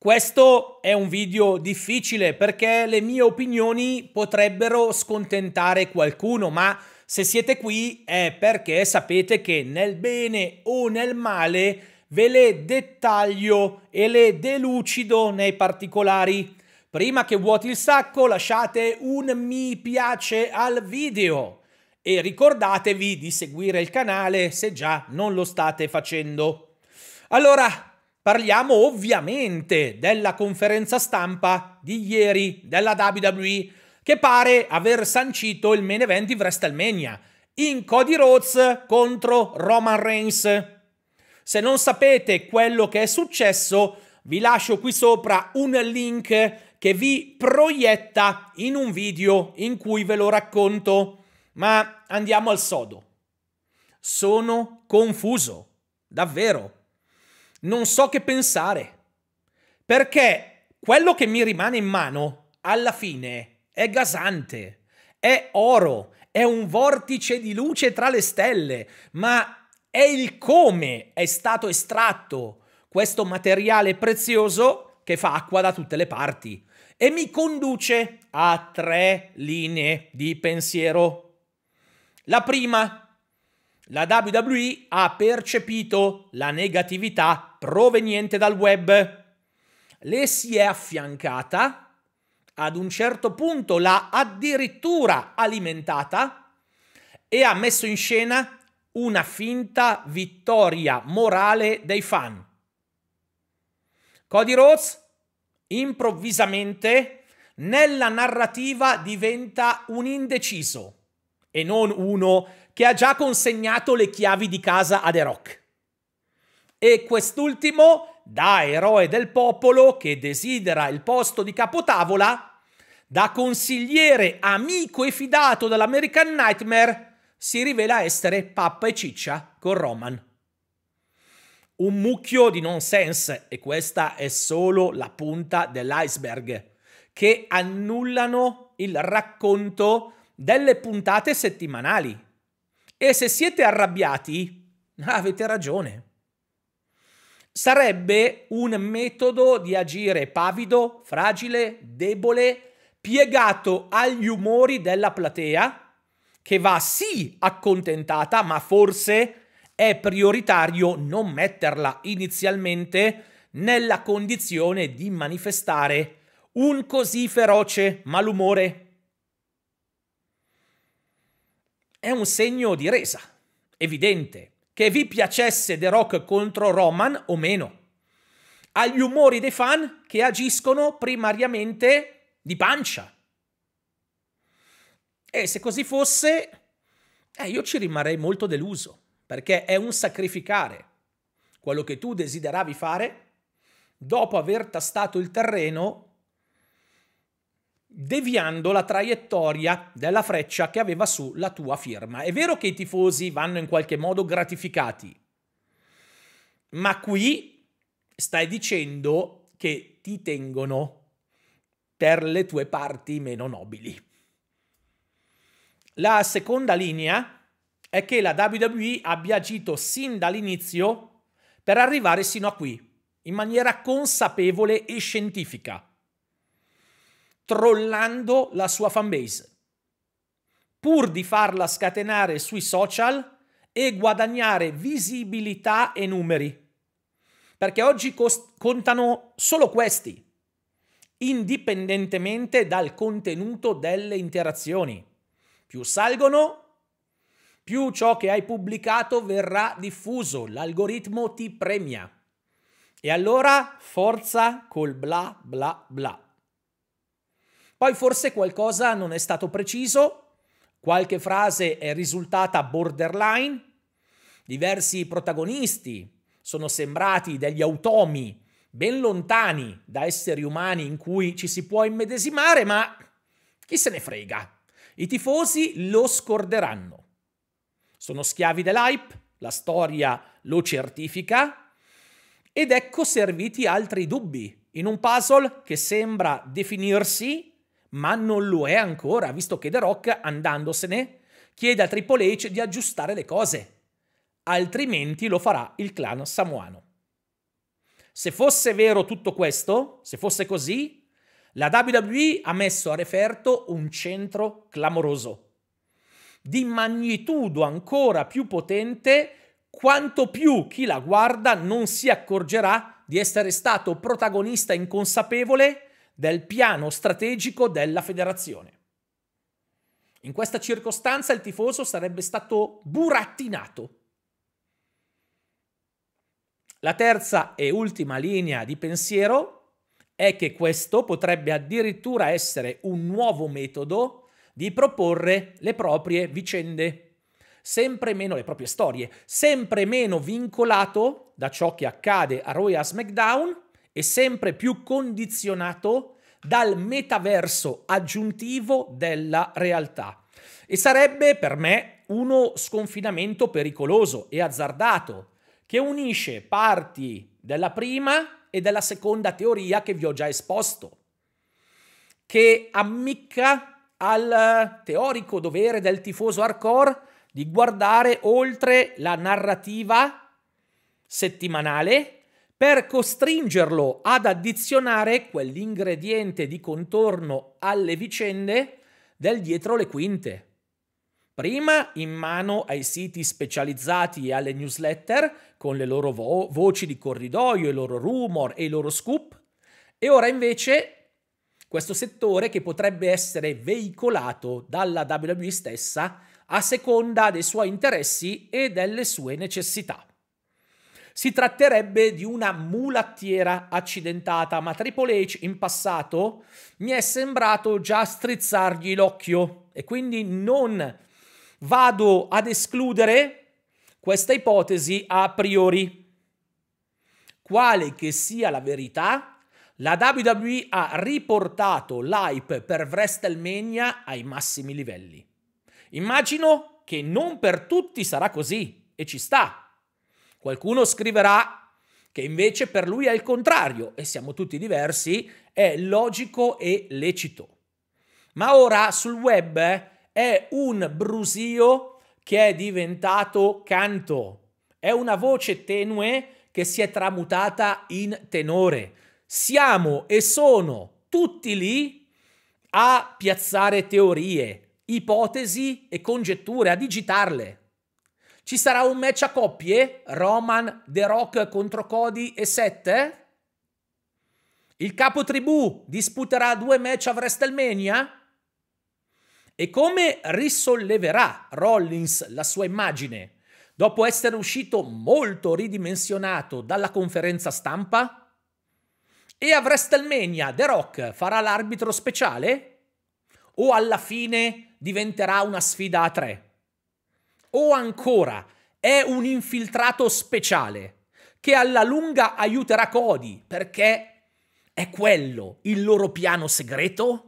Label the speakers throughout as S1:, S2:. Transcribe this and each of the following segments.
S1: Questo è un video difficile perché le mie opinioni potrebbero scontentare qualcuno, ma se siete qui è perché sapete che nel bene o nel male ve le dettaglio e le delucido nei particolari. Prima che vuoti il sacco lasciate un mi piace al video e ricordatevi di seguire il canale se già non lo state facendo. Allora, Parliamo ovviamente della conferenza stampa di ieri della WWE che pare aver sancito il main event di WrestleMania in Cody Rhodes contro Roman Reigns. Se non sapete quello che è successo, vi lascio qui sopra un link che vi proietta in un video in cui ve lo racconto. Ma andiamo al sodo. Sono confuso, davvero non so che pensare. Perché quello che mi rimane in mano, alla fine, è gasante, è oro, è un vortice di luce tra le stelle, ma è il come è stato estratto questo materiale prezioso che fa acqua da tutte le parti e mi conduce a tre linee di pensiero. La prima la WWE ha percepito la negatività proveniente dal web, le si è affiancata, ad un certo punto l'ha addirittura alimentata e ha messo in scena una finta vittoria morale dei fan. Cody Rhodes improvvisamente nella narrativa diventa un indeciso e non uno che ha già consegnato le chiavi di casa a The Rock. E quest'ultimo, da eroe del popolo che desidera il posto di capotavola, da consigliere amico e fidato dell'American Nightmare, si rivela essere pappa e ciccia con Roman. Un mucchio di nonsense, e questa è solo la punta dell'iceberg, che annullano il racconto delle puntate settimanali. E se siete arrabbiati, avete ragione. Sarebbe un metodo di agire pavido, fragile, debole, piegato agli umori della platea, che va sì accontentata, ma forse è prioritario non metterla inizialmente nella condizione di manifestare un così feroce malumore. È un segno di resa, evidente, che vi piacesse The Rock contro Roman o meno. Agli umori dei fan che agiscono primariamente di pancia. E se così fosse, eh, io ci rimarrei molto deluso, perché è un sacrificare quello che tu desideravi fare dopo aver tastato il terreno deviando la traiettoria della freccia che aveva su la tua firma. È vero che i tifosi vanno in qualche modo gratificati, ma qui stai dicendo che ti tengono per le tue parti meno nobili. La seconda linea è che la WWE abbia agito sin dall'inizio per arrivare sino a qui, in maniera consapevole e scientifica trollando la sua fanbase, pur di farla scatenare sui social e guadagnare visibilità e numeri. Perché oggi cost- contano solo questi, indipendentemente dal contenuto delle interazioni. Più salgono, più ciò che hai pubblicato verrà diffuso, l'algoritmo ti premia. E allora forza col bla bla bla. Poi forse qualcosa non è stato preciso, qualche frase è risultata borderline, diversi protagonisti sono sembrati degli automi ben lontani da esseri umani in cui ci si può immedesimare, ma chi se ne frega? I tifosi lo scorderanno. Sono schiavi dell'hype, la storia lo certifica, ed ecco serviti altri dubbi in un puzzle che sembra definirsi ma non lo è ancora, visto che The Rock, andandosene, chiede a Triple H di aggiustare le cose, altrimenti lo farà il clan samoano. Se fosse vero tutto questo, se fosse così, la WWE ha messo a referto un centro clamoroso, di magnitudo ancora più potente, quanto più chi la guarda non si accorgerà di essere stato protagonista inconsapevole del piano strategico della federazione. In questa circostanza il tifoso sarebbe stato burattinato. La terza e ultima linea di pensiero è che questo potrebbe addirittura essere un nuovo metodo di proporre le proprie vicende, sempre meno le proprie storie, sempre meno vincolato da ciò che accade a Royal SmackDown e sempre più condizionato dal metaverso aggiuntivo della realtà. E sarebbe per me uno sconfinamento pericoloso e azzardato che unisce parti della prima e della seconda teoria che vi ho già esposto, che ammicca al teorico dovere del tifoso hardcore di guardare oltre la narrativa settimanale per costringerlo ad addizionare quell'ingrediente di contorno alle vicende del dietro le quinte. Prima in mano ai siti specializzati e alle newsletter con le loro vo- voci di corridoio, i loro rumor e i loro scoop, e ora invece questo settore che potrebbe essere veicolato dalla WWE stessa a seconda dei suoi interessi e delle sue necessità. Si tratterebbe di una mulattiera accidentata, ma Triple H in passato mi è sembrato già strizzargli l'occhio e quindi non vado ad escludere questa ipotesi a priori. Quale che sia la verità, la WWE ha riportato l'hype per WrestleMania ai massimi livelli. Immagino che non per tutti sarà così e ci sta. Qualcuno scriverà che invece per lui è il contrario e siamo tutti diversi, è logico e lecito. Ma ora sul web è un brusio che è diventato canto, è una voce tenue che si è tramutata in tenore. Siamo e sono tutti lì a piazzare teorie, ipotesi e congetture, a digitarle. Ci sarà un match a coppie? Roman, The Rock contro Cody e Seth? Il capo tribù disputerà due match a WrestleMania? E come risolleverà Rollins la sua immagine dopo essere uscito molto ridimensionato dalla conferenza stampa? E a WrestleMania The Rock farà l'arbitro speciale? O alla fine diventerà una sfida a tre? O ancora, è un infiltrato speciale che alla lunga aiuterà Cody perché è quello il loro piano segreto?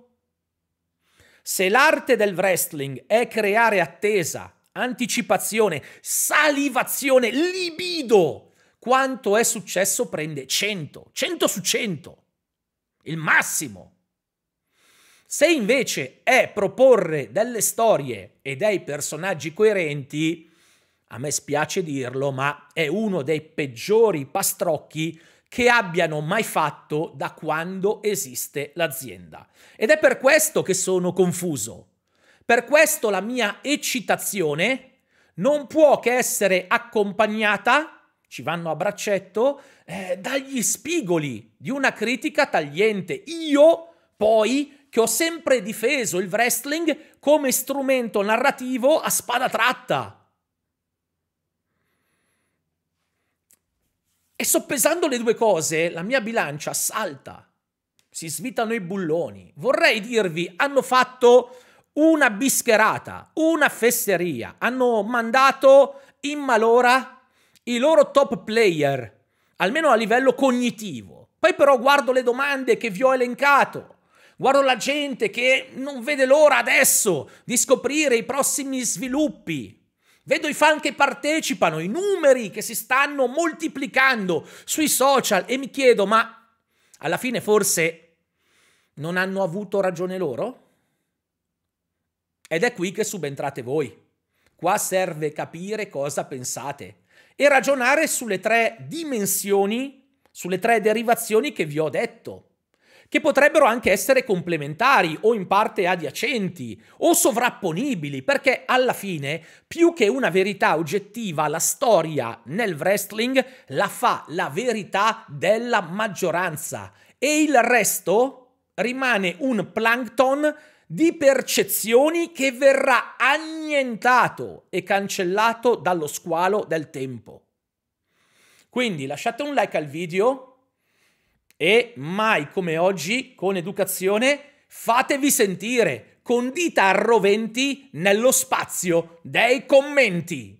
S1: Se l'arte del wrestling è creare attesa, anticipazione, salivazione, libido, quanto è successo prende 100, 100 su 100, il massimo. Se invece è proporre delle storie e dei personaggi coerenti, a me spiace dirlo, ma è uno dei peggiori pastrocchi che abbiano mai fatto da quando esiste l'azienda. Ed è per questo che sono confuso. Per questo la mia eccitazione non può che essere accompagnata, ci vanno a braccetto, eh, dagli spigoli di una critica tagliente. Io poi che ho sempre difeso il wrestling come strumento narrativo a spada tratta. E soppesando le due cose, la mia bilancia salta. Si svitano i bulloni. Vorrei dirvi, hanno fatto una bischerata, una fesseria. Hanno mandato in malora i loro top player, almeno a livello cognitivo. Poi però guardo le domande che vi ho elencato Guardo la gente che non vede l'ora adesso di scoprire i prossimi sviluppi. Vedo i fan che partecipano, i numeri che si stanno moltiplicando sui social e mi chiedo, ma alla fine forse non hanno avuto ragione loro? Ed è qui che subentrate voi. Qua serve capire cosa pensate e ragionare sulle tre dimensioni sulle tre derivazioni che vi ho detto che potrebbero anche essere complementari o in parte adiacenti o sovrapponibili, perché alla fine, più che una verità oggettiva, la storia nel wrestling la fa la verità della maggioranza e il resto rimane un plankton di percezioni che verrà annientato e cancellato dallo squalo del tempo. Quindi lasciate un like al video, e mai come oggi, con educazione, fatevi sentire con dita a roventi nello spazio dei commenti.